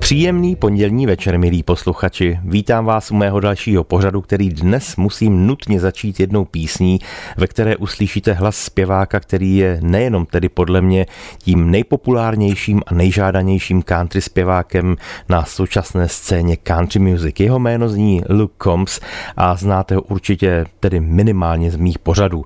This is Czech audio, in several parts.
Příjemný pondělní večer, milí posluchači. Vítám vás u mého dalšího pořadu, který dnes musím nutně začít jednou písní, ve které uslyšíte hlas zpěváka, který je nejenom tedy podle mě tím nejpopulárnějším a nejžádanějším country zpěvákem na současné scéně country music. Jeho jméno zní Luke Combs a znáte ho určitě tedy minimálně z mých pořadů.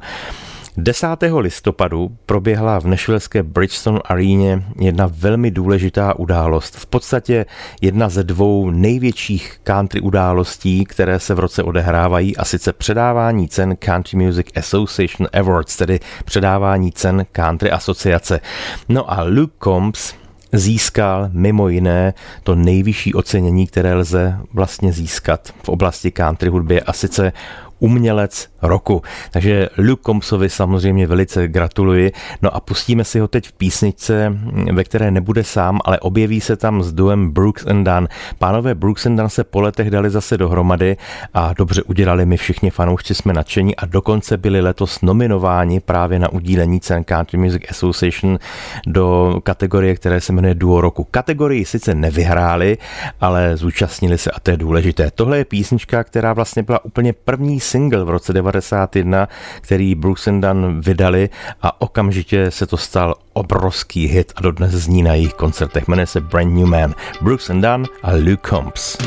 10. listopadu proběhla v Nashvilleské Bridgestone aréně jedna velmi důležitá událost. V podstatě jedna ze dvou největších country událostí, které se v roce odehrávají, a sice předávání cen Country Music Association Awards, tedy předávání cen Country asociace. No a Luke Combs, získal mimo jiné to nejvyšší ocenění, které lze vlastně získat v oblasti country hudby a sice umělec roku. Takže Luke Combsovi samozřejmě velice gratuluji. No a pustíme si ho teď v písničce, ve které nebude sám, ale objeví se tam s duem Brooks and Dunn. Pánové Brooks and Dunn se po letech dali zase dohromady a dobře udělali mi všichni fanoušci jsme nadšení a dokonce byli letos nominováni právě na udílení cen Country Music Association do kategorie, které se jmenuje Duo roku. Kategorii sice nevyhráli, ale zúčastnili se a to je důležité. Tohle je písnička, která vlastně byla úplně první single v roce 91, který Bruce and Dunn vydali a okamžitě se to stal obrovský hit a dodnes zní na jejich koncertech. Jmenuje se Brand New Man. Bruce and Dunn a Luke Combs.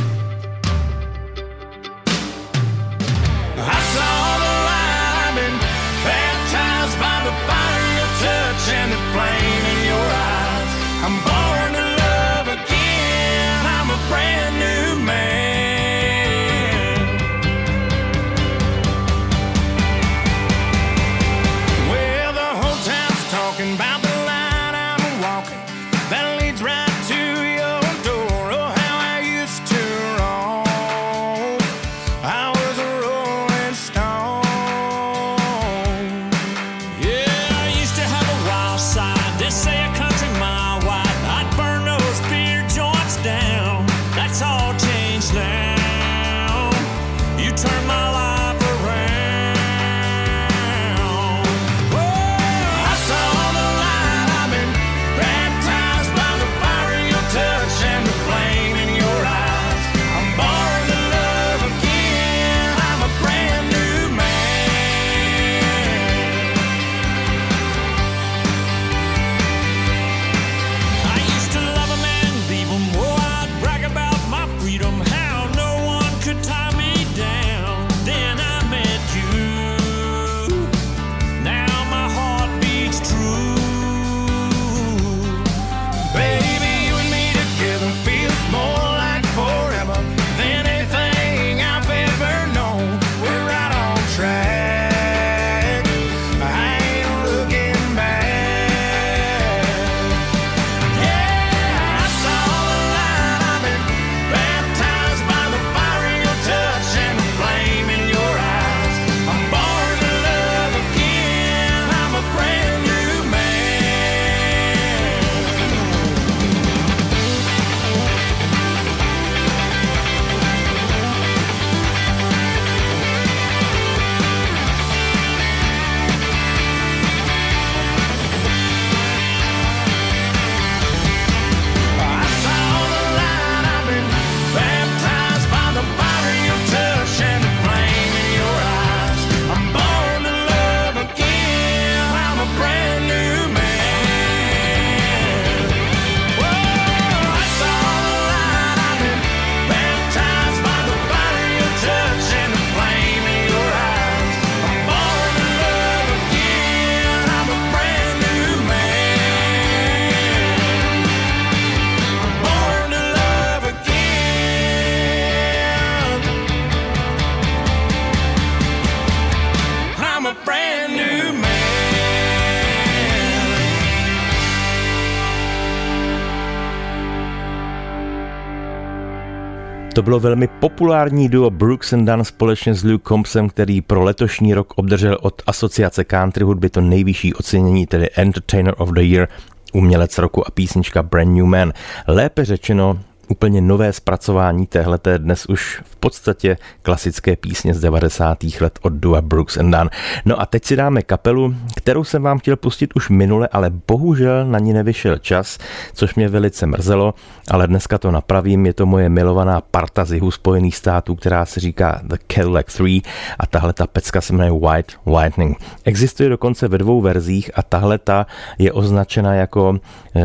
To bylo velmi populární duo Brooks and Dunn společně s Luke Combsem, který pro letošní rok obdržel od Asociace Country hudby to nejvyšší ocenění, tedy Entertainer of the Year, umělec roku a písnička Brand New Man. Lépe řečeno, úplně nové zpracování téhleté dnes už v podstatě klasické písně z 90. let od Dua Brooks and Dunn. No a teď si dáme kapelu, kterou jsem vám chtěl pustit už minule, ale bohužel na ní nevyšel čas, což mě velice mrzelo, ale dneska to napravím. Je to moje milovaná parta z jihu Spojených států, která se říká The Cadillac 3 a tahle ta pecka se jmenuje White Lightning. Existuje dokonce ve dvou verzích a tahle ta je označena jako e,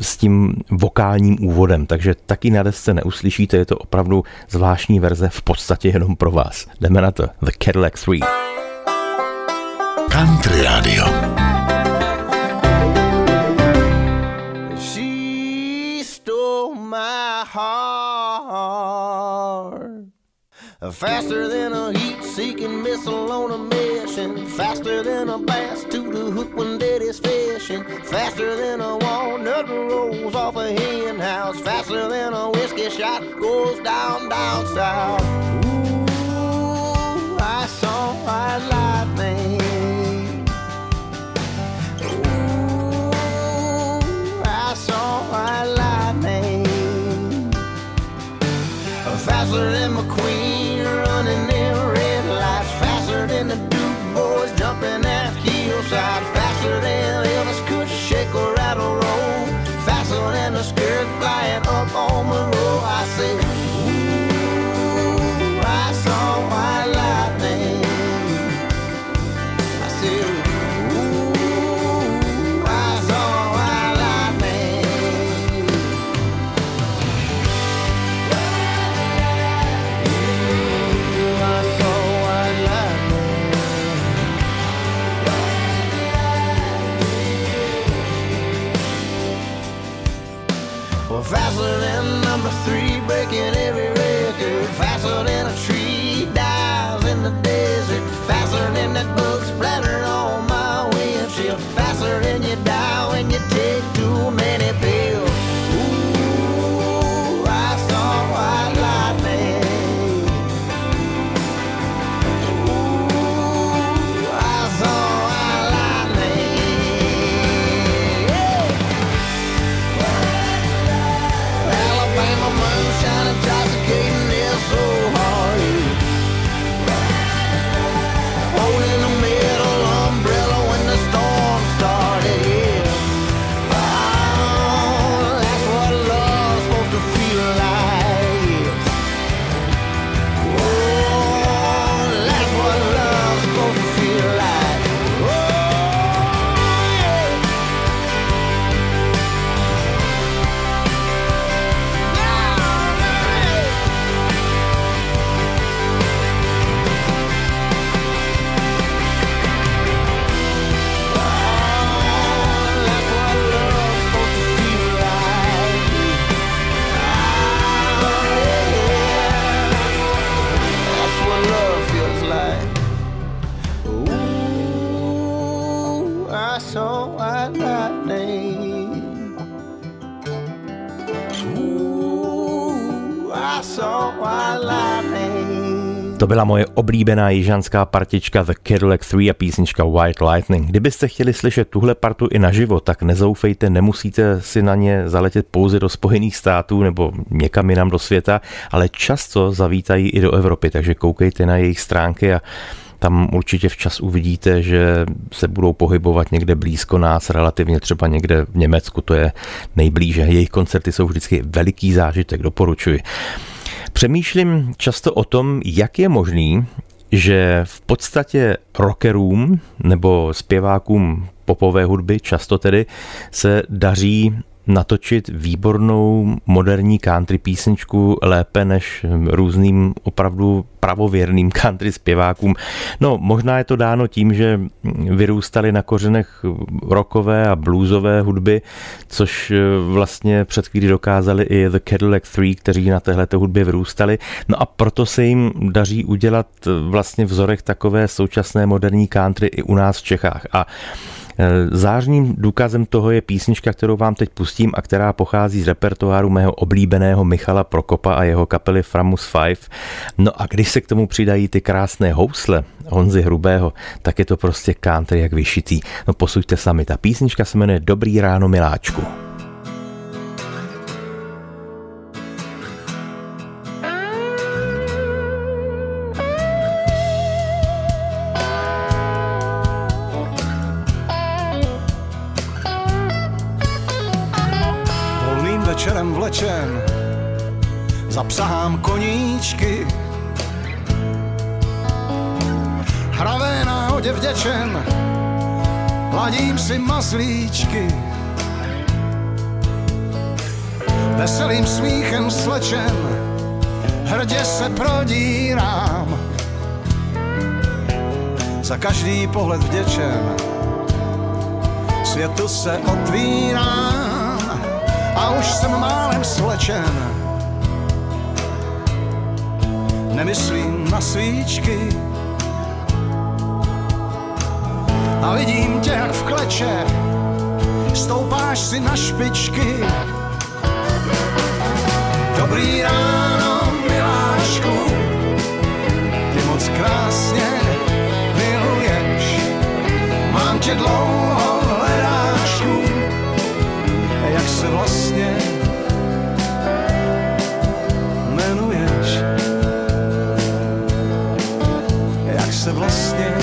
s tím vokálním úvodem, takže taky na desce neuslyšíte, je to opravdu zvláštní verze v podstatě jenom pro vás. Jdeme na to. The Cadillac 3. Country Radio. Faster than a heat-seeking missile on a mission Faster than a bass to the hook when dead is fishing Faster than a walnut rolls off a hen house Faster than a whiskey shot goes down, down south. Ooh, I saw white lightning. Ooh, I saw white lightning. Faster than McQueen side faster than Elvis byla moje oblíbená jižanská partička The Cadillac 3 a písnička White Lightning. Kdybyste chtěli slyšet tuhle partu i naživo, tak nezoufejte, nemusíte si na ně zaletět pouze do Spojených států nebo někam jinam do světa, ale často zavítají i do Evropy, takže koukejte na jejich stránky a tam určitě včas uvidíte, že se budou pohybovat někde blízko nás, relativně třeba někde v Německu, to je nejblíže. Jejich koncerty jsou vždycky veliký zážitek, doporučuji. Přemýšlím často o tom, jak je možný, že v podstatě rockerům nebo zpěvákům popové hudby často tedy se daří natočit výbornou moderní country písničku lépe než různým opravdu pravověrným country zpěvákům. No, možná je to dáno tím, že vyrůstali na kořenech rockové a bluesové hudby, což vlastně před chvíli dokázali i The Cadillac 3, kteří na téhle hudbě vyrůstali. No a proto se jim daří udělat vlastně vzorek takové současné moderní country i u nás v Čechách. A Eh, zářným důkazem toho je písnička, kterou vám teď pustím a která pochází z repertoáru mého oblíbeného Michala Prokopa a jeho kapely Framus 5. No a když se k tomu přidají ty krásné housle Honzy Hrubého, tak je to prostě country jak vyšitý. No posuďte sami, ta písnička se jmenuje Dobrý ráno miláčku. Zapsahám koníčky. Hravé náhodě vděčen, ladím si mazlíčky. Veselým smíchem slečen, hrdě se prodírám. Za každý pohled vděčen, světu se otvírám a už jsem málem slečen. Nemyslím na svíčky a vidím tě jak v kleče, stoupáš si na špičky. Dobrý ráno, miláčku, ty moc krásně miluješ, mám tě dlouho jak se vlastně se vlastně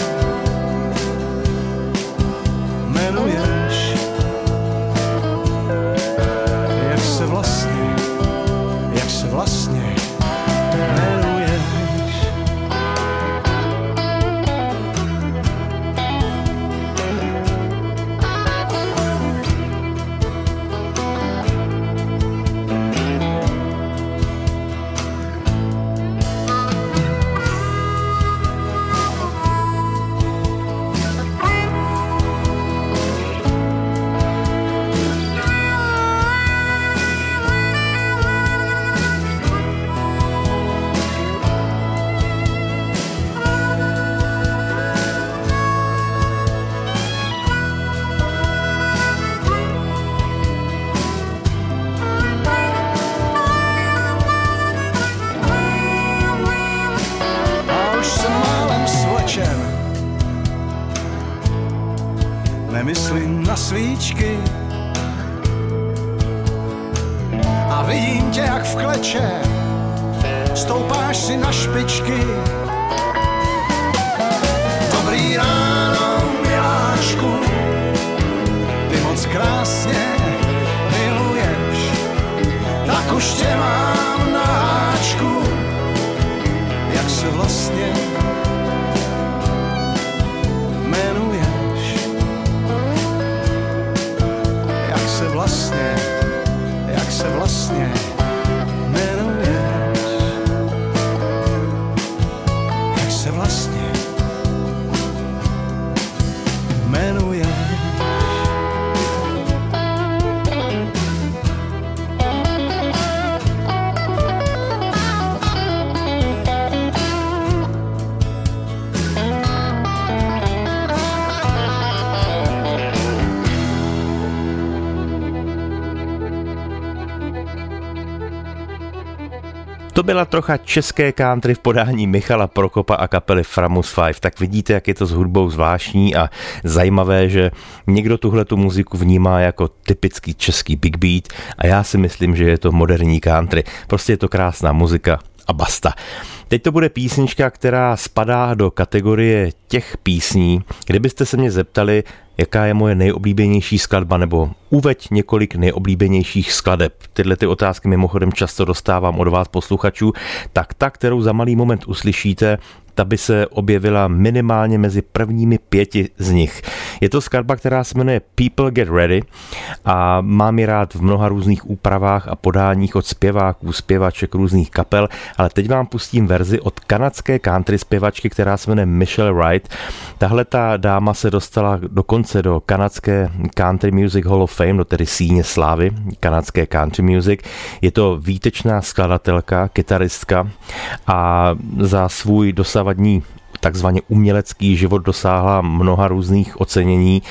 To byla trocha české country v podání Michala Prokopa a kapely Framus 5. Tak vidíte, jak je to s hudbou zvláštní a zajímavé, že někdo tuhle tu muziku vnímá jako typický český big beat a já si myslím, že je to moderní country. Prostě je to krásná muzika a basta. Teď to bude písnička, která spadá do kategorie těch písní, kdybyste se mě zeptali, jaká je moje nejoblíbenější skladba, nebo uveď několik nejoblíbenějších skladeb. Tyhle ty otázky mimochodem často dostávám od vás posluchačů, tak ta, kterou za malý moment uslyšíte, ta by se objevila minimálně mezi prvními pěti z nich. Je to skladba, která se jmenuje People Get Ready a mám ji rád v mnoha různých úpravách a podáních od zpěváků, zpěvaček různých kapel, ale teď vám pustím verzi od kanadské country zpěvačky, která se jmenuje Michelle Wright. Tahle ta dáma se dostala dokonce do kanadské Country Music Hall of Fame, do tedy síně slávy kanadské country music. Je to výtečná skladatelka, kytaristka a za svůj dosavadní дни. Takzvaně umělecký život dosáhla mnoha různých ocenění,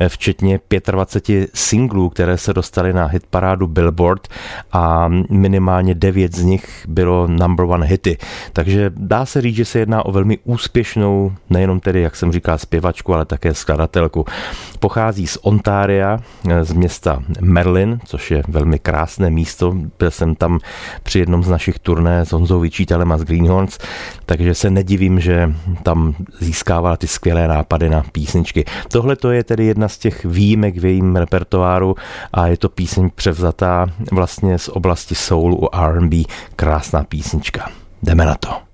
eh, včetně 25 singlů, které se dostaly na hitparádu Billboard a minimálně 9 z nich bylo number one hity. Takže dá se říct, že se jedná o velmi úspěšnou, nejenom tedy, jak jsem říkal, zpěvačku, ale také skladatelku. Pochází z Ontária, eh, z města Merlin, což je velmi krásné místo. Byl jsem tam při jednom z našich turné s Honzou Vyčítalem a z Greenhorns, takže se nedivím, že tam získávala ty skvělé nápady na písničky. Tohle to je tedy jedna z těch výjimek v jejím repertoáru a je to píseň převzatá vlastně z oblasti soulu a R&B. Krásná písnička. Jdeme na to.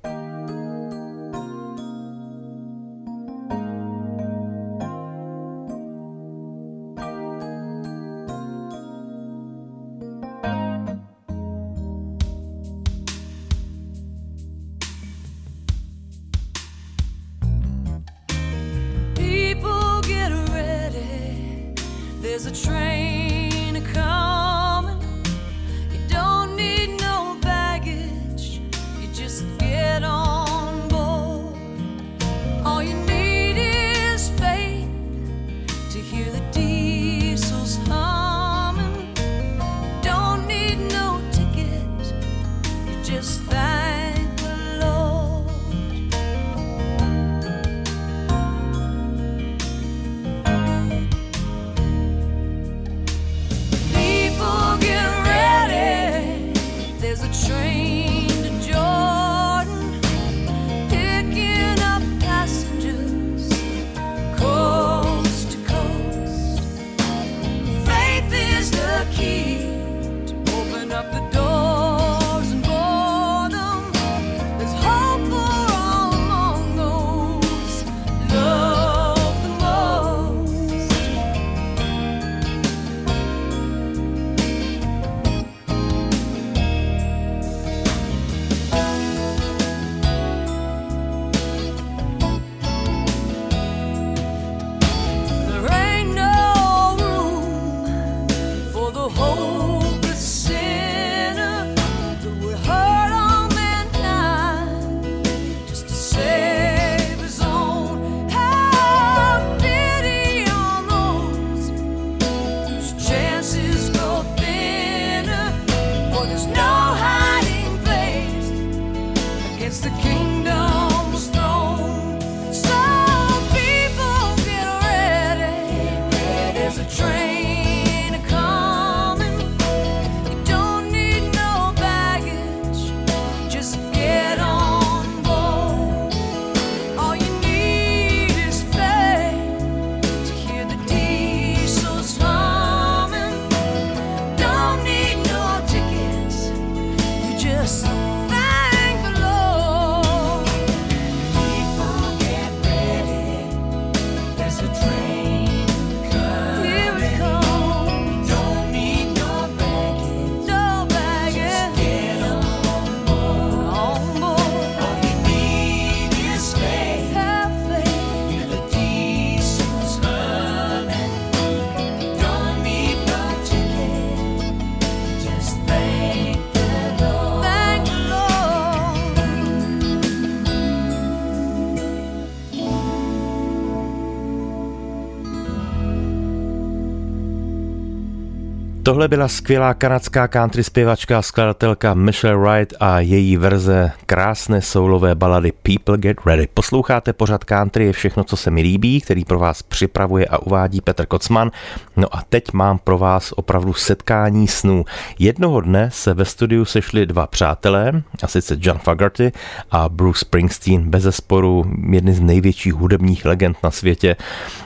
Tohle byla skvělá kanadská country zpěvačka a skladatelka Michelle Wright a její verze krásné soulové balady People Get Ready. Posloucháte pořad country je všechno, co se mi líbí, který pro vás připravuje a uvádí Petr Kocman. No a teď mám pro vás opravdu setkání snů. Jednoho dne se ve studiu sešli dva přátelé, a sice John Fogerty a Bruce Springsteen, bez zesporu jedny z největších hudebních legend na světě.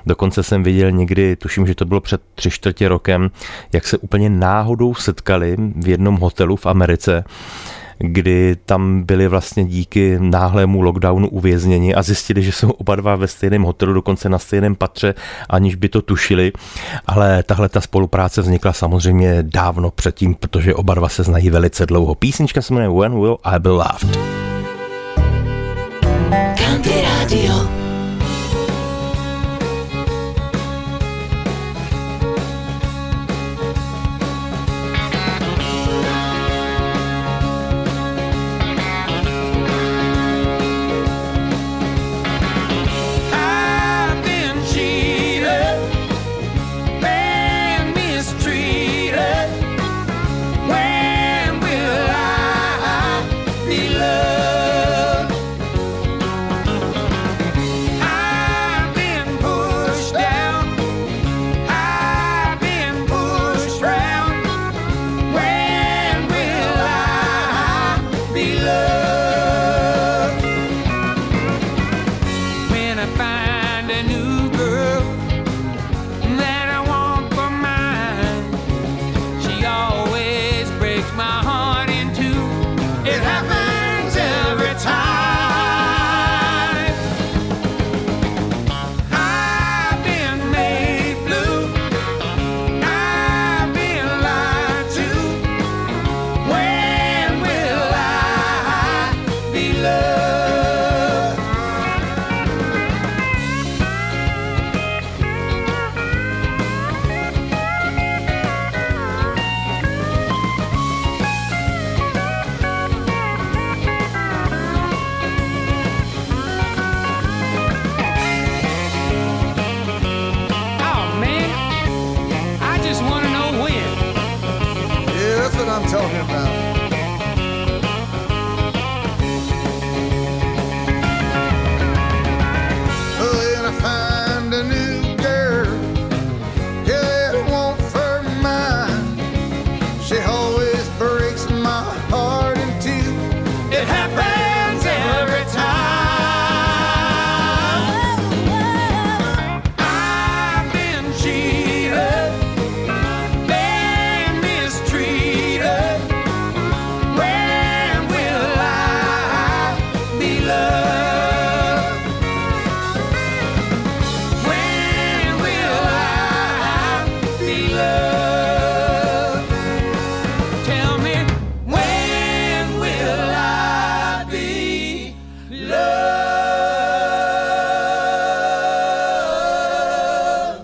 Dokonce jsem viděl někdy, tuším, že to bylo před tři čtvrtě rokem, jak se úplně náhodou setkali v jednom hotelu v Americe kdy tam byli vlastně díky náhlému lockdownu uvězněni a zjistili, že jsou oba dva ve stejném hotelu, dokonce na stejném patře, aniž by to tušili. Ale tahle ta spolupráce vznikla samozřejmě dávno předtím, protože oba dva se znají velice dlouho. Písnička se jmenuje When Will I Be Loved. Country Radio.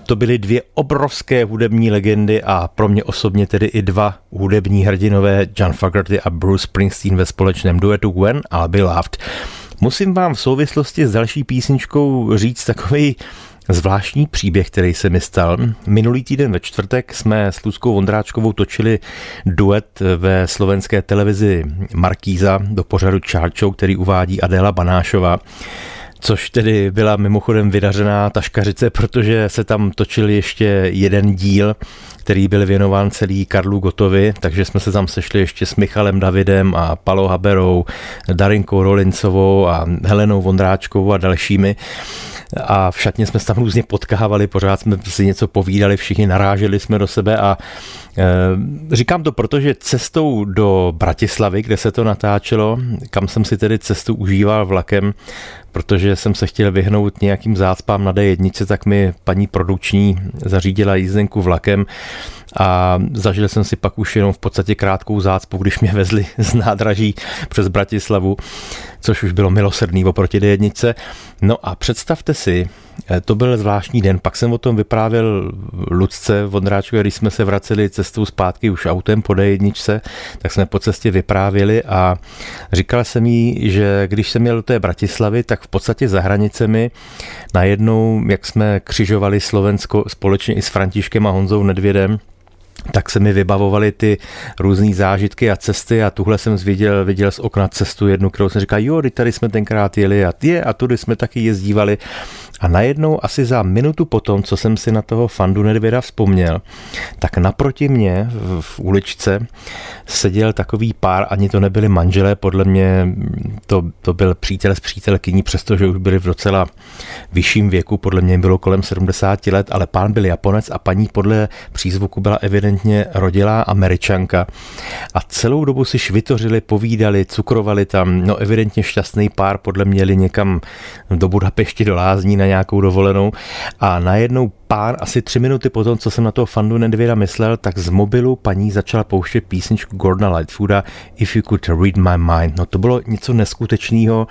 To byly dvě obrovské hudební legendy a pro mě osobně tedy i dva hudební hrdinové John Fogerty a Bruce Springsteen ve společném duetu When I'll Be Loved. Musím vám v souvislosti s další písničkou říct takový zvláštní příběh, který se mi stal. Minulý týden ve čtvrtek jsme s Luzkou Vondráčkovou točili duet ve slovenské televizi Markíza do pořadu Čárčou, který uvádí Adéla Banášová což tedy byla mimochodem vydařená taškařice, protože se tam točil ještě jeden díl, který byl věnován celý Karlu Gotovi, takže jsme se tam sešli ještě s Michalem Davidem a Palo Haberou, Darinkou Rolincovou a Helenou Vondráčkovou a dalšími. A v šatně jsme se tam různě potkávali, pořád jsme si něco povídali, všichni naráželi jsme do sebe a e, říkám to proto, že cestou do Bratislavy, kde se to natáčelo, kam jsem si tedy cestu užíval vlakem, protože jsem se chtěl vyhnout nějakým zácpám na D1, tak mi paní produkční zařídila jízdenku vlakem a zažil jsem si pak už jenom v podstatě krátkou zácpu, když mě vezli z nádraží přes Bratislavu, což už bylo milosrdný oproti D1. No a představte si, to byl zvláštní den. Pak jsem o tom vyprávěl Lucce Vondráčku, když jsme se vraceli cestou zpátky už autem po D1, tak jsme po cestě vyprávěli a říkal jsem jí, že když jsem měl do té Bratislavy, tak v podstatě za hranicemi najednou, jak jsme křižovali Slovensko společně i s Františkem a Honzou Nedvědem, tak se mi vybavovaly ty různé zážitky a cesty a tuhle jsem viděl, viděl z okna cestu jednu, kterou jsem říkal, jo, tady jsme tenkrát jeli a je, a tudy jsme taky jezdívali. A najednou asi za minutu potom, co jsem si na toho Fandu Nedvěda vzpomněl, tak naproti mě v, v uličce seděl takový pár, ani to nebyli manželé, podle mě to, to byl přítel s přítelkyní, přestože už byli v docela vyšším věku, podle mě bylo kolem 70 let, ale pán byl Japonec a paní podle přízvuku byla evidentně rodilá američanka. A celou dobu si švitořili, povídali, cukrovali tam, no evidentně šťastný pár podle mě jeli někam do Budapešti do Lázní na nějakou dovolenou. A najednou pár, asi tři minuty potom, co jsem na toho fandu Nedvěda myslel, tak z mobilu paní začala pouštět písničku Gordona Lightfooda If You Could Read My Mind. No to bylo něco neskutečného,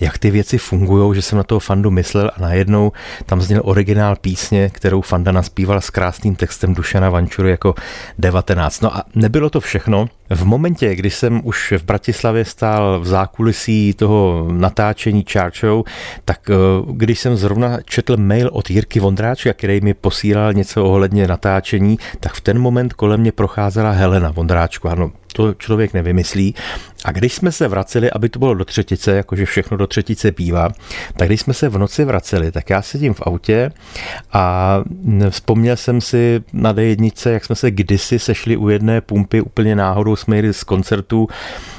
jak ty věci fungují, že jsem na toho fandu myslel a najednou tam zněl originál písně, kterou fanda naspíval s krásným textem Dušana Vančuru jako 19. No a nebylo to všechno. V momentě, kdy jsem už v Bratislavě stál v zákulisí toho natáčení Churchill, tak eh, když jsem zrovna četl mail od Jirky Vondráčka, který mi posílal něco ohledně natáčení, tak v ten moment kolem mě procházela Helena Vondráčku. Ano, to člověk nevymyslí. A když jsme se vraceli, aby to bylo do třetice, jakože všechno do třetice bývá, tak když jsme se v noci vraceli, tak já sedím v autě a vzpomněl jsem si na D1, jak jsme se kdysi sešli u jedné pumpy, úplně náhodou jsme jeli z koncertu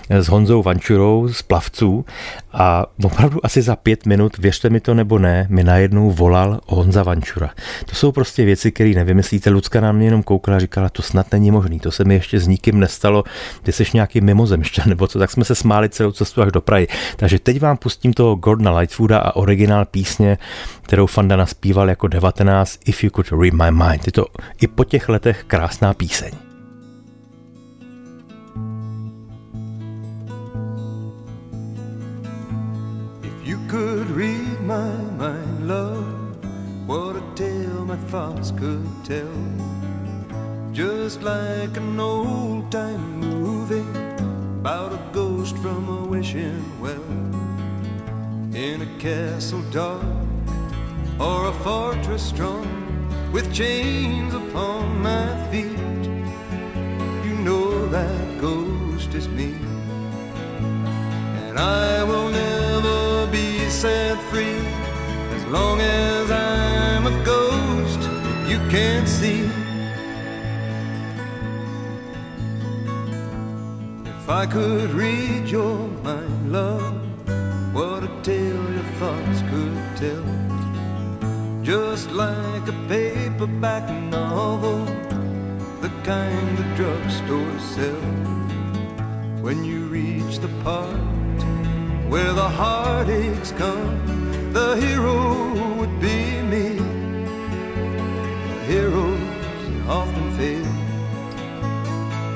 s Honzou Vančurou z plavců a opravdu asi za pět minut, věřte mi to nebo ne, mi najednou volal Honza Vančura. To jsou prostě věci, které nevymyslíte. Lucka nám mě jenom koukala a říkala, to snad není možný, to se mi ještě s nikým nestalo, ty jsi nějaký mimozemšťan nebo co, tak jsme se smáli celou cestu až do Prahy. Takže teď vám pustím toho Gordona Lightfooda a originál písně, kterou Fanda naspíval jako 19 If You Could Read My Mind. Je to i po těch letech krásná píseň. could read my mind, love, what a tale my thoughts could tell. Just like an old time from a wishing well. In a castle dark or a fortress strong with chains upon my feet. You know that ghost is me, and I will never be set free as long as I'm a ghost you can't see. If I could read your mind, love, what a tale your thoughts could tell. Just like a paperback novel, the kind the drugstore sells. When you reach the part where the heartaches come, the hero would be me. Heroes often fail,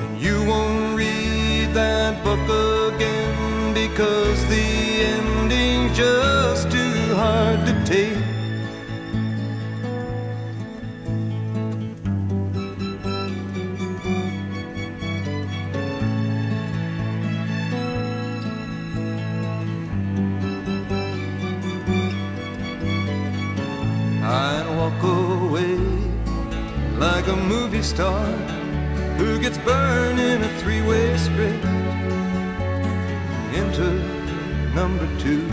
and you won't read read that book again because the ending's just too hard to take. I'd walk away like a movie star who gets burned in a three-way script into number two.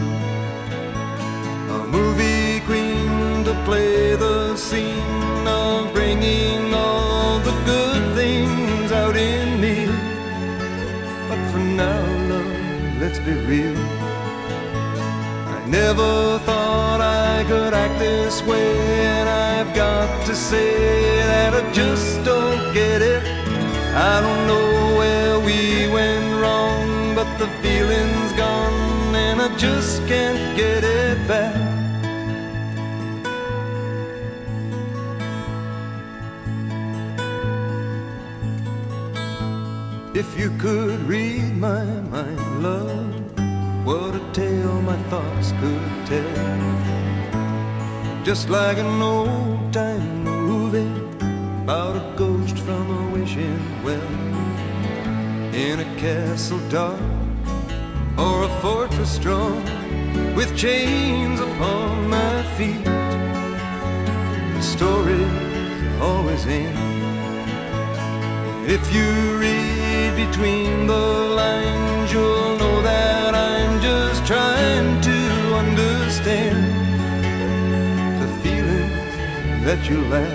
A movie queen to play the scene of bringing all the good things out in me. But for now, love, let's be real. I never thought I could act this way, and I've got to say that I just don't get it. I don't know where we went wrong, but the feeling's gone, and I just can't get it back. If you could read my mind, love, what a tale my thoughts could tell. Just like an old time movie about a ghost from wishing well. In a castle dark or a fortress strong with chains upon my feet. The story's always end. If you read between the lines, you'll know that I'm just trying to understand the feelings that you lack.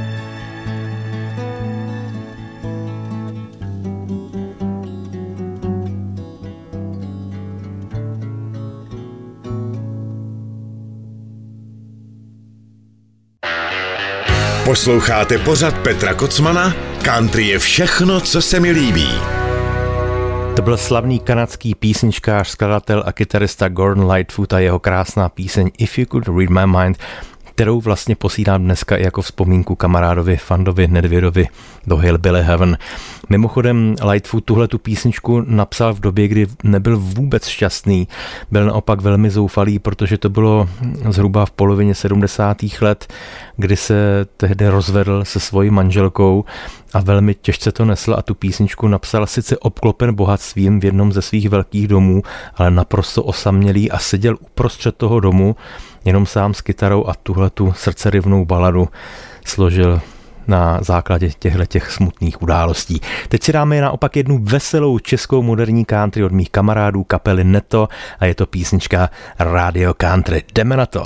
Posloucháte pořad Petra Kocmana? Country je všechno, co se mi líbí. To byl slavný kanadský písničkář, skladatel a kytarista Gordon Lightfoot a jeho krásná píseň If You Could Read My Mind, kterou vlastně posílám dneska i jako vzpomínku kamarádovi Fandovi Nedvědovi do Hillbilly Heaven. Mimochodem Lightfoot tuhle tu písničku napsal v době, kdy nebyl vůbec šťastný, byl naopak velmi zoufalý, protože to bylo zhruba v polovině 70. let, kdy se tehdy rozvedl se svojí manželkou a velmi těžce to nesl a tu písničku napsal sice obklopen bohatstvím v jednom ze svých velkých domů, ale naprosto osamělý a seděl uprostřed toho domu jenom sám s kytarou a tuhle tu srdcerivnou baladu složil na základě těchto těch smutných událostí. Teď si dáme naopak jednu veselou českou moderní country od mých kamarádů kapely Neto a je to písnička Radio Country. Jdeme na to.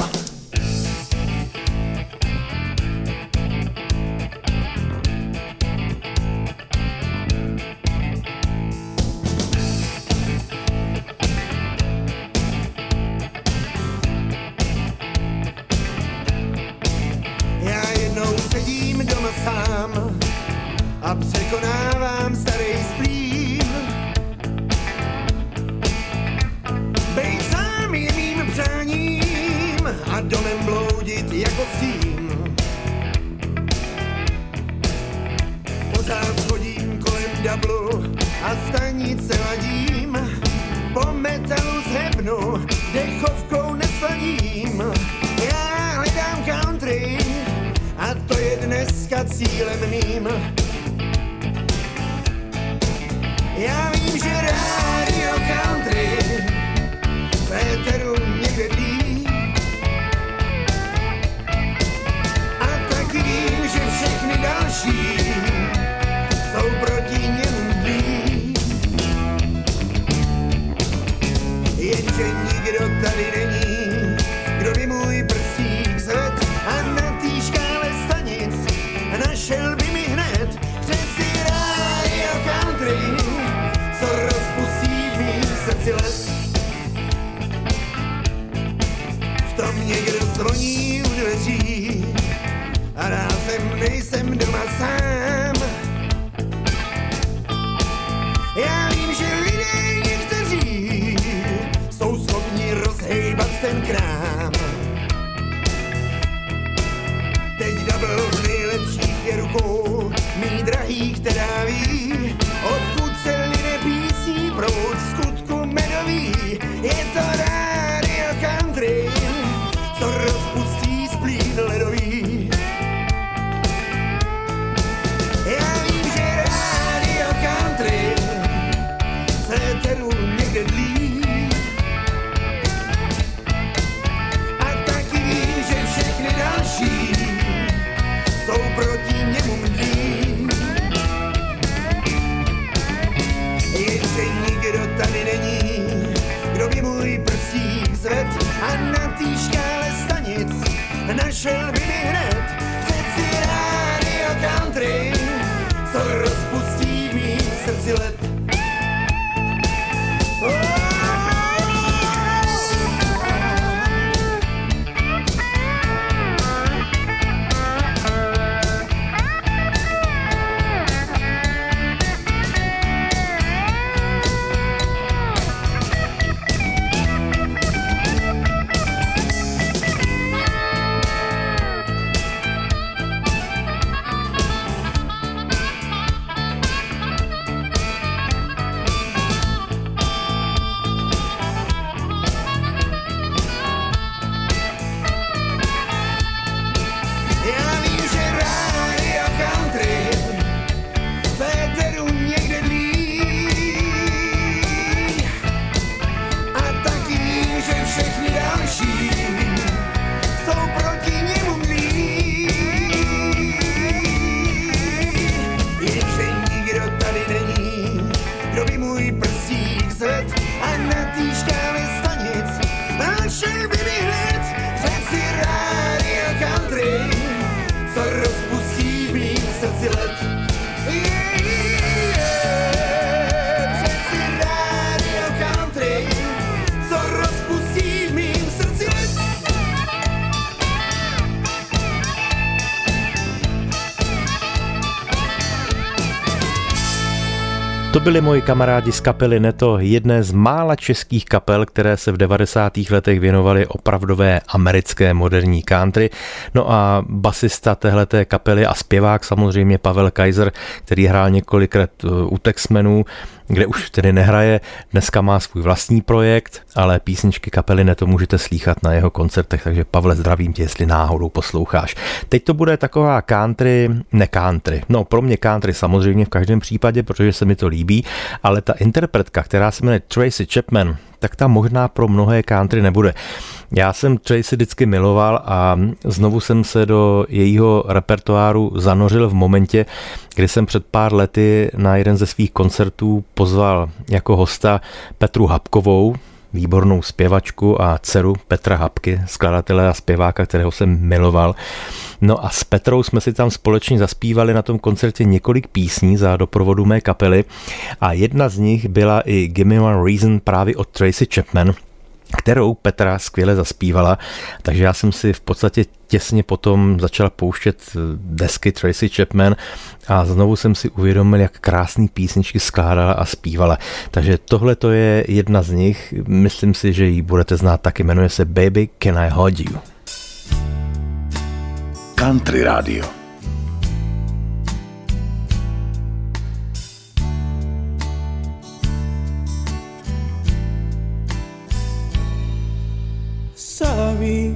a domem bloudit jako stín. Pořád chodím kolem dablu a stanice ladím, po metalu zhebnu, dechovkou nesladím. Já hledám country a to je dneska cílem mým. Já vím, že rádio country v éteru další jsou proti němu blí. Jenže nikdo tady není, kdo by můj prstík zved a na té škále stanic našel by mi hned přesně ráj a country, co rozpustí v mým srdci les. V tom někdo zvoní u dveří a rázem nej sám. Já vím, že lidé někteří jsou schopni rozhejbat ten krám. Teď double v nejlepších je rukou, mý drahý, která ví, moment. To byli moji kamarádi z kapely Neto, jedné z mála českých kapel, které se v 90. letech věnovaly opravdové americké moderní country. No a basista téhleté kapely a zpěvák samozřejmě Pavel Kaiser, který hrál několikrát uh, u Texmenů, kde už tedy nehraje, dneska má svůj vlastní projekt, ale písničky kapely Neto můžete slýchat na jeho koncertech, takže Pavle zdravím tě, jestli náhodou posloucháš. Teď to bude taková country, ne country, no pro mě country samozřejmě v každém případě, protože se mi to líbí, ale ta interpretka, která se jmenuje Tracy Chapman, tak ta možná pro mnohé country nebude. Já jsem Tracy vždycky miloval a znovu jsem se do jejího repertoáru zanořil v momentě, kdy jsem před pár lety na jeden ze svých koncertů pozval jako hosta Petru Habkovou, výbornou zpěvačku a dceru Petra Habky, skladatele a zpěváka, kterého jsem miloval. No a s Petrou jsme si tam společně zaspívali na tom koncertě několik písní za doprovodu mé kapely a jedna z nich byla i Gimme One Reason právě od Tracy Chapman, kterou Petra skvěle zaspívala, takže já jsem si v podstatě těsně potom začal pouštět desky Tracy Chapman a znovu jsem si uvědomil, jak krásný písničky skládala a zpívala. Takže tohle to je jedna z nich, myslím si, že ji budete znát taky, jmenuje se Baby Can I Hold You. Country Radio. Sorry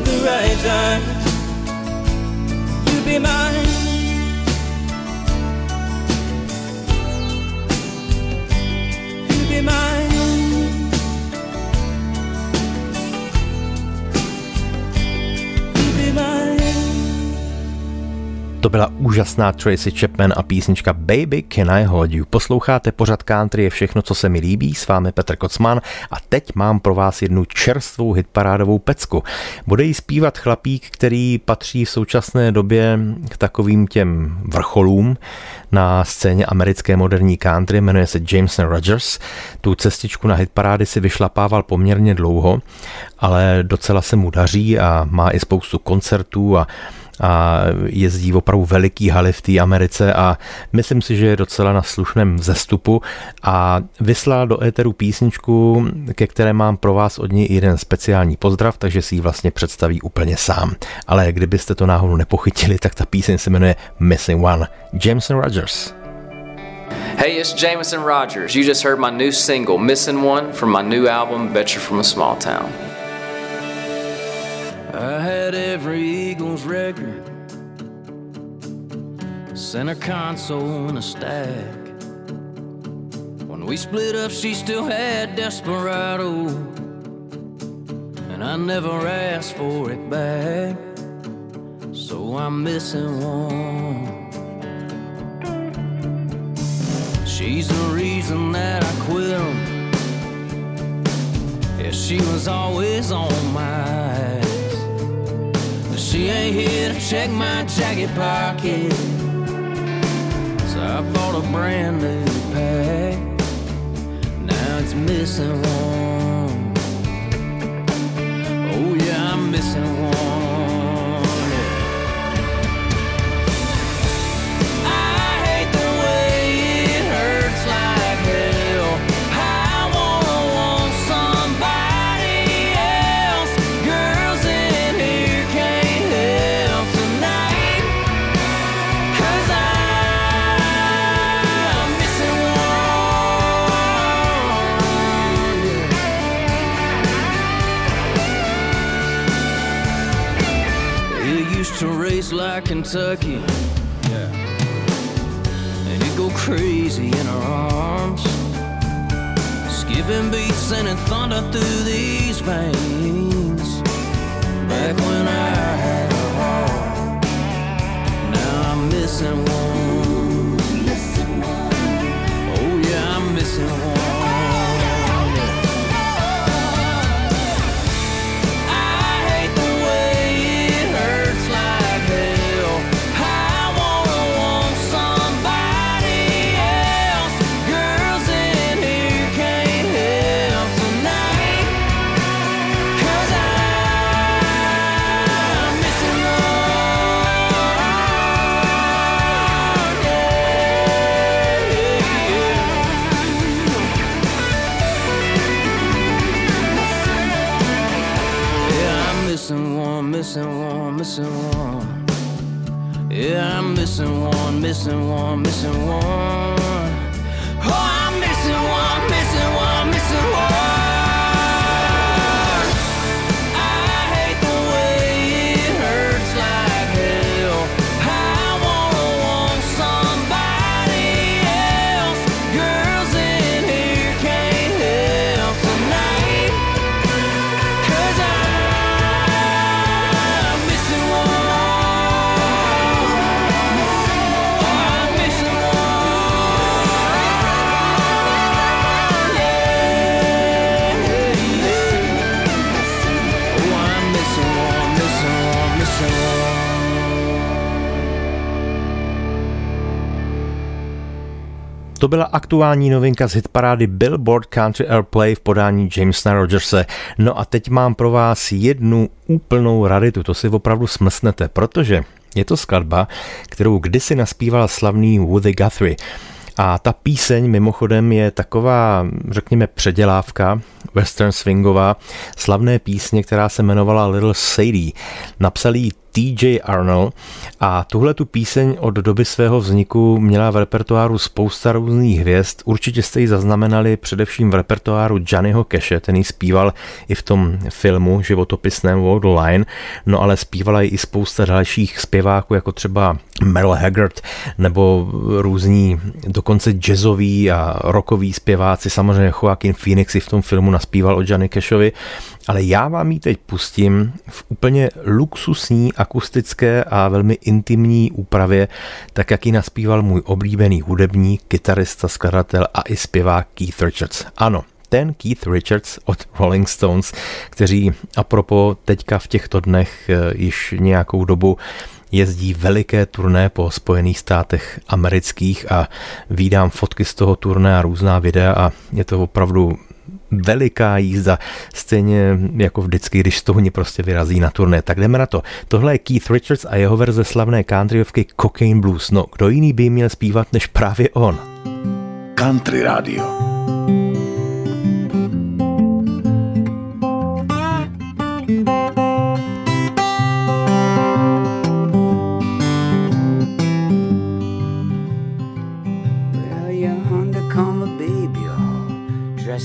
at the right time, you'd be mine. To byla úžasná Tracy Chapman a písnička Baby Can I Hold You. Posloucháte pořad country je všechno, co se mi líbí, s vámi Petr Kocman a teď mám pro vás jednu čerstvou hitparádovou pecku. Bude jí zpívat chlapík, který patří v současné době k takovým těm vrcholům na scéně americké moderní country, jmenuje se Jameson Rogers. Tu cestičku na hitparády si vyšlapával poměrně dlouho, ale docela se mu daří a má i spoustu koncertů a a jezdí opravdu veliký haly v té Americe a myslím si, že je docela na slušném vzestupu a vyslal do éteru písničku, ke které mám pro vás od něj jeden speciální pozdrav, takže si ji vlastně představí úplně sám. Ale kdybyste to náhodou nepochytili, tak ta píseň se jmenuje Missing One. Jameson Rogers. Hey, it's Jameson Rogers. You just heard my new single, Missing One, from my new album, Bet You're From a Small Town. I had every Eagles record, center console in a stack. When we split up, she still had Desperado, and I never asked for it back. So I'm missing one. She's the reason that I quit. Yeah, she was always on my ass. She ain't here to check my jacket pocket. So I bought a brand new pack. Now it's missing one. Like Kentucky. Yeah. And it go crazy in her arms. Skipping beats, sending thunder through these veins. Back when I had a heart, now I'm missing one. Oh yeah, I'm missing one. Byla aktuální novinka z hitparády Billboard Country Airplay v podání Jamesona Rogerse. No a teď mám pro vás jednu úplnou raritu, to si opravdu smsnete, protože je to skladba, kterou kdysi naspíval slavný Woody Guthrie. A ta píseň mimochodem je taková, řekněme, předělávka western swingová slavné písně, která se jmenovala Little Sadie. Napsal ji TJ Arnold. A tuhle tu píseň od doby svého vzniku měla v repertoáru spousta různých hvězd. Určitě jste ji zaznamenali především v repertoáru Johnnyho Cache, ten ji zpíval i v tom filmu životopisném the Line, no ale zpívala ji i spousta dalších zpěváků, jako třeba Merle Haggard nebo různí dokonce jazzoví a rockoví zpěváci, samozřejmě Joaquin Phoenix i v tom filmu naspíval o Johnny Cashovi, ale já vám ji teď pustím v úplně luxusní, akustické a velmi intimní úpravě, tak jak ji naspíval můj oblíbený hudebník, kytarista, skladatel a i zpěvák Keith Richards. Ano, ten Keith Richards od Rolling Stones, kteří apropo teďka v těchto dnech eh, již nějakou dobu jezdí veliké turné po Spojených státech amerických a výdám fotky z toho turné a různá videa a je to opravdu veliká jízda, stejně jako vždycky, když Stouni prostě vyrazí na turné. Tak jdeme na to. Tohle je Keith Richards a jeho verze slavné countryovky Cocaine Blues. No, kdo jiný by měl zpívat než právě on? Country Radio.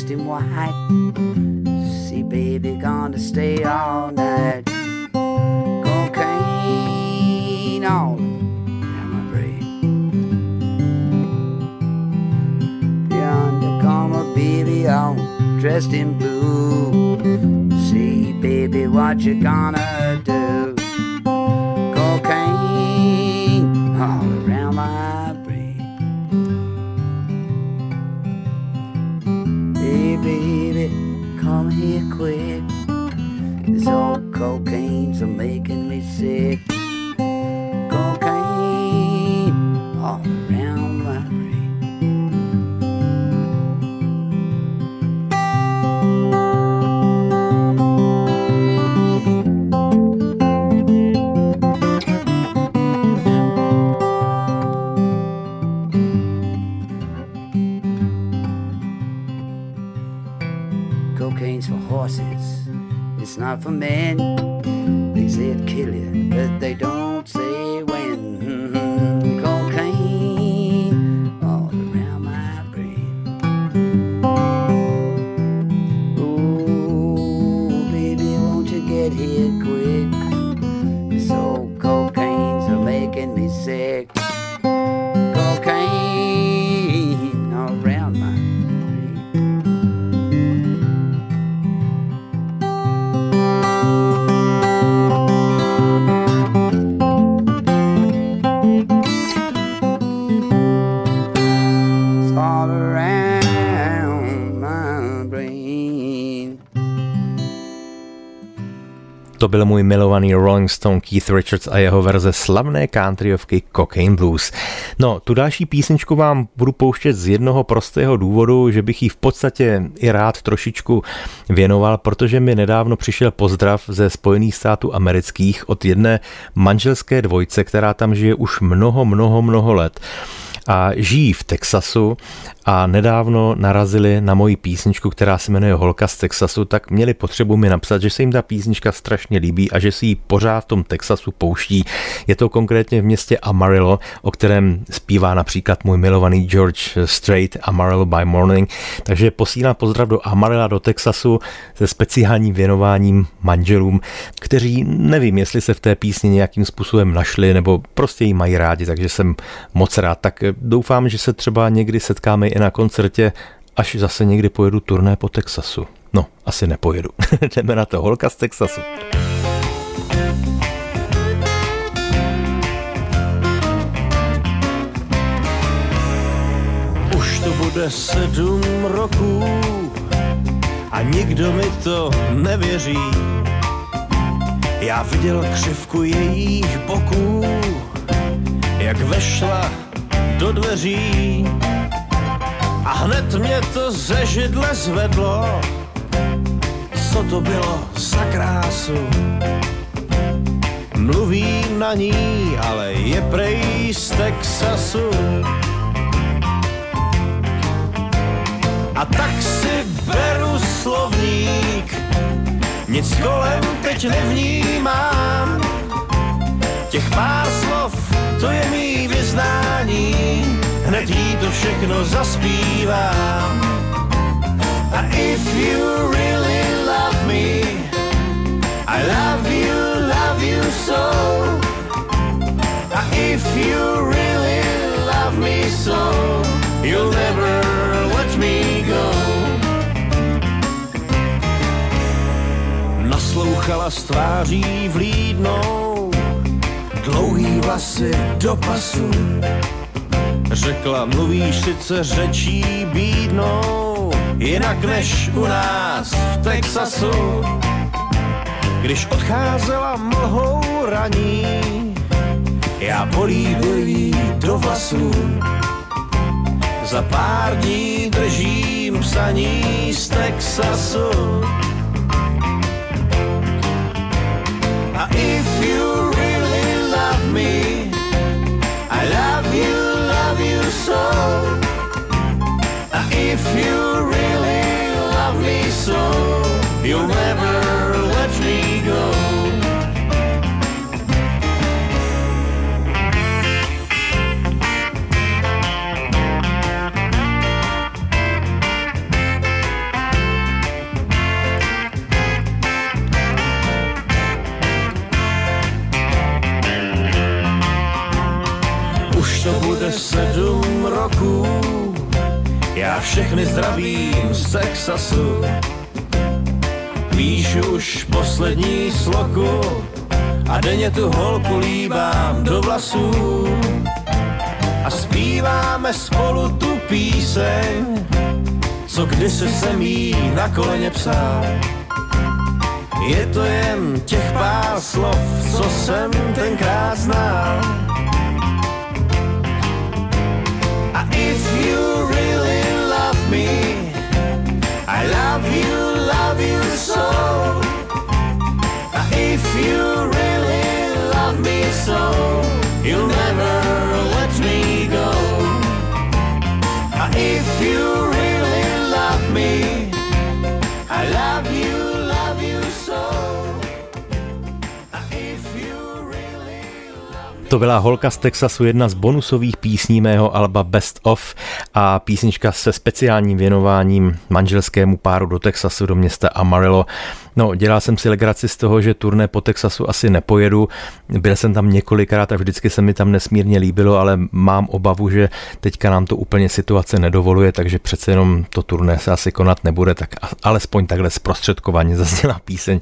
Dressed in white. See, baby, gonna stay all night. Cocaine all around my brain. The undercover baby, all dressed in blue. See, baby, what you gonna do? Cocaine byl můj milovaný Rolling Stone Keith Richards a jeho verze slavné countryovky Cocaine Blues. No, tu další písničku vám budu pouštět z jednoho prostého důvodu, že bych ji v podstatě i rád trošičku věnoval, protože mi nedávno přišel pozdrav ze Spojených států amerických od jedné manželské dvojce, která tam žije už mnoho, mnoho, mnoho let a žijí v Texasu a nedávno narazili na moji písničku, která se jmenuje Holka z Texasu, tak měli potřebu mi napsat, že se jim ta písnička strašně líbí a že si ji pořád v tom Texasu pouští. Je to konkrétně v městě Amarillo, o kterém zpívá například můj milovaný George Strait Amarillo by Morning. Takže posílám pozdrav do Amarilla do Texasu se speciálním věnováním manželům, kteří nevím, jestli se v té písni nějakým způsobem našli nebo prostě ji mají rádi, takže jsem moc rád. Tak doufám, že se třeba někdy setkáme i na koncertě, až zase někdy pojedu turné po Texasu. No, asi nepojedu. Jdeme na to. Holka z Texasu. Už to bude sedm roků a nikdo mi to nevěří. Já viděl křivku jejich boků, jak vešla do dveří a hned mě to ze židle zvedlo. Co to bylo za krásu? Mluví na ní, ale je prej z Texasu. A tak si beru slovník, nic kolem teď nevnímám. Těch pár slov, to je mý vyznání, hned jí to všechno zaspívám. A if you really love me, I love you, love you so. A if you really love me so, you'll never let me go. Naslouchala s tváří vlídnou, dlouhý vlasy do pasu. Řekla, mluvíš sice řečí bídnou, jinak než u nás v Texasu. Když odcházela mlhou raní, já políbil jí do vlasů. Za pár dní držím psaní z Texasu. A if you me, I love you, love you so. If you really love me so, you'll never let me go. Sedm roků, já všechny zdravím z Texasu. Píšu už poslední sloku a denně tu holku líbám do vlasů. A zpíváme spolu tu píseň, co kdysi jsem jí na koleně psal. Je to jen těch pár slov, co jsem tenkrát znal. Me, I love you, love you so. To byla holka z Texasu, jedna z bonusových písní mého alba Best of a písnička se speciálním věnováním manželskému páru do Texasu, do města Amarillo. No, dělal jsem si legraci z toho, že turné po Texasu asi nepojedu. Byl jsem tam několikrát a vždycky se mi tam nesmírně líbilo, ale mám obavu, že teďka nám to úplně situace nedovoluje, takže přece jenom to turné se asi konat nebude, tak alespoň takhle zprostředkovaně zazněla píseň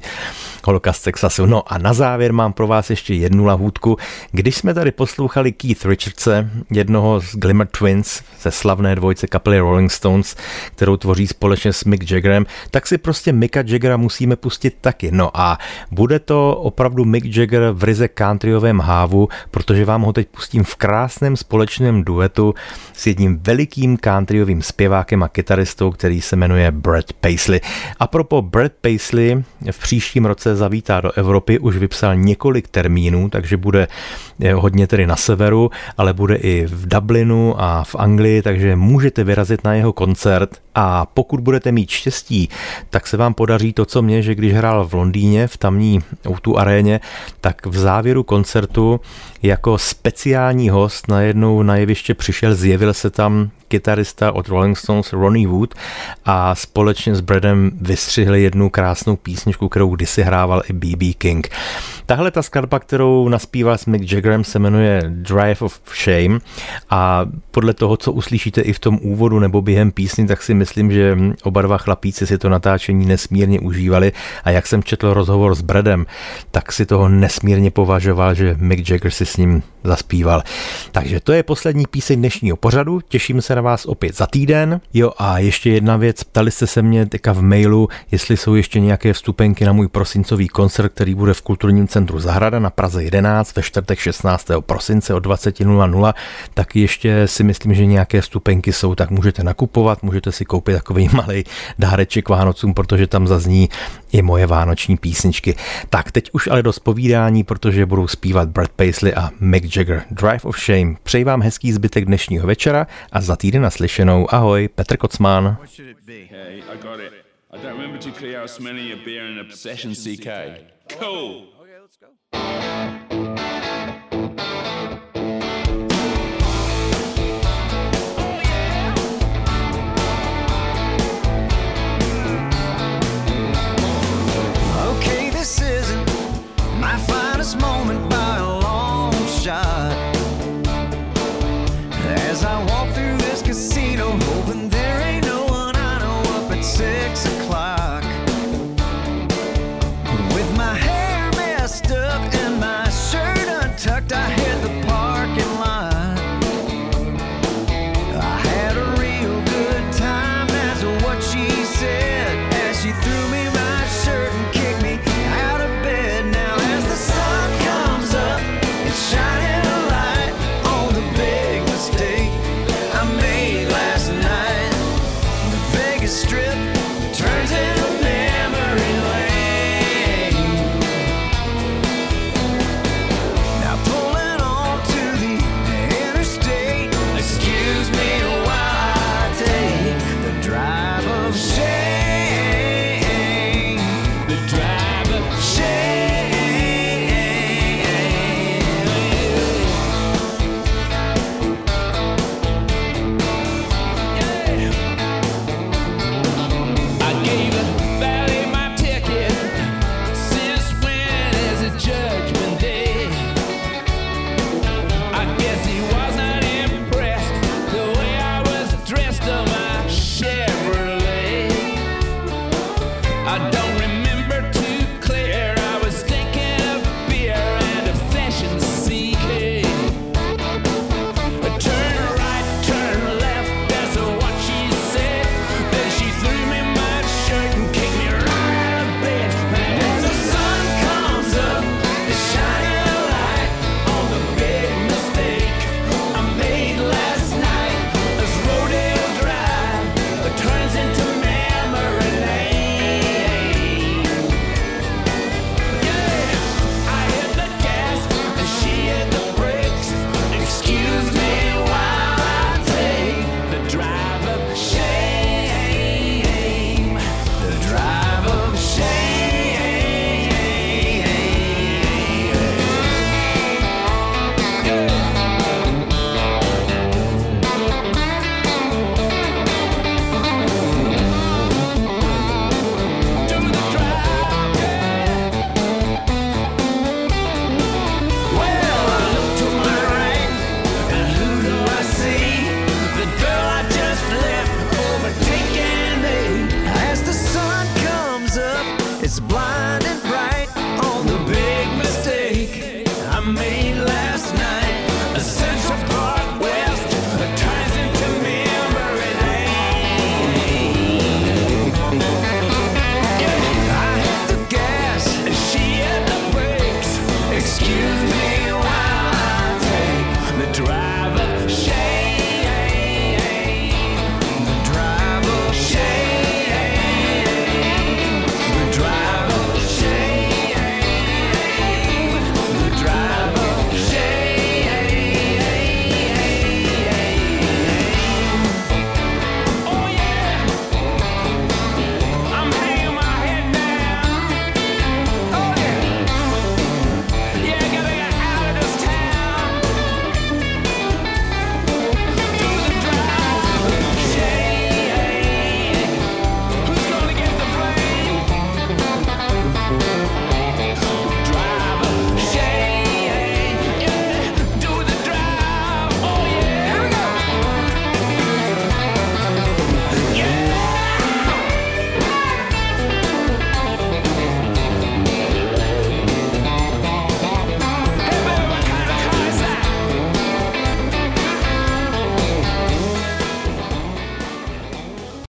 Holka z Texasu. No a na závěr mám pro vás ještě jednu lahůdku. Když jsme tady poslouchali Keith Richardse, jednoho z Glimmer Twins, ze slavné dvojce kapely Rolling Stones, kterou tvoří společně s Mick Jaggerem, tak si prostě Micka Jaggera musíme pustit taky. No a bude to opravdu Mick Jagger v ryze countryovém hávu, protože vám ho teď pustím v krásném společném duetu s jedním velikým countryovým zpěvákem a kytaristou, který se jmenuje Brad Paisley. A propo Brad Paisley v příštím roce zavítá do Evropy, už vypsal několik termínů, takže bude hodně tedy na severu, ale bude i v Dublinu a v Anglii, takže můžete vyrazit na jeho koncert a pokud budete mít štěstí, tak se vám podaří to, co mě, že když hrál v Londýně, v tamní tu aréně, tak v závěru koncertu jako speciální host najednou na jeviště přišel, zjevil se tam kytarista od Rolling Stones Ronnie Wood a společně s Bradem vystřihli jednu krásnou písničku, kterou kdysi hrával i B.B. King. Tahle ta skladba, kterou naspíval s Mick Jaggerem, se jmenuje Drive of Shame a podle toho, co uslyšíte i v tom úvodu nebo během písny, tak si myslím, že oba dva chlapíci si to natáčení nesmírně užívali a jak jsem četl rozhovor s Bradem, tak si toho nesmírně považoval, že Mick Jagger si s ním zaspíval. Takže to je poslední píseň dnešního pořadu, těším se na vás opět za týden. Jo a ještě jedna věc, ptali jste se mě teďka v mailu, jestli jsou ještě nějaké vstupenky na můj prosincový koncert, který bude v kulturním centru Zahrada na Praze 11 ve čtvrtek 16. prosince od 20.00, tak ještě si myslím, že nějaké vstupenky jsou, tak můžete nakupovat, můžete si koupit takový malý dáreček Vánocům, protože tam zazní i moje vánoční písničky. Tak teď už ale do spovídání, protože budou zpívat Brad Paisley a Mick Jagger. Drive of Shame. Přeji vám hezký zbytek dnešního večera a za týden naslyšenou. Ahoj, Petr Kocman. Hey, I got it. I don't remember too clear how smelling a beer and obsession CK. Cool. Okay, let's go.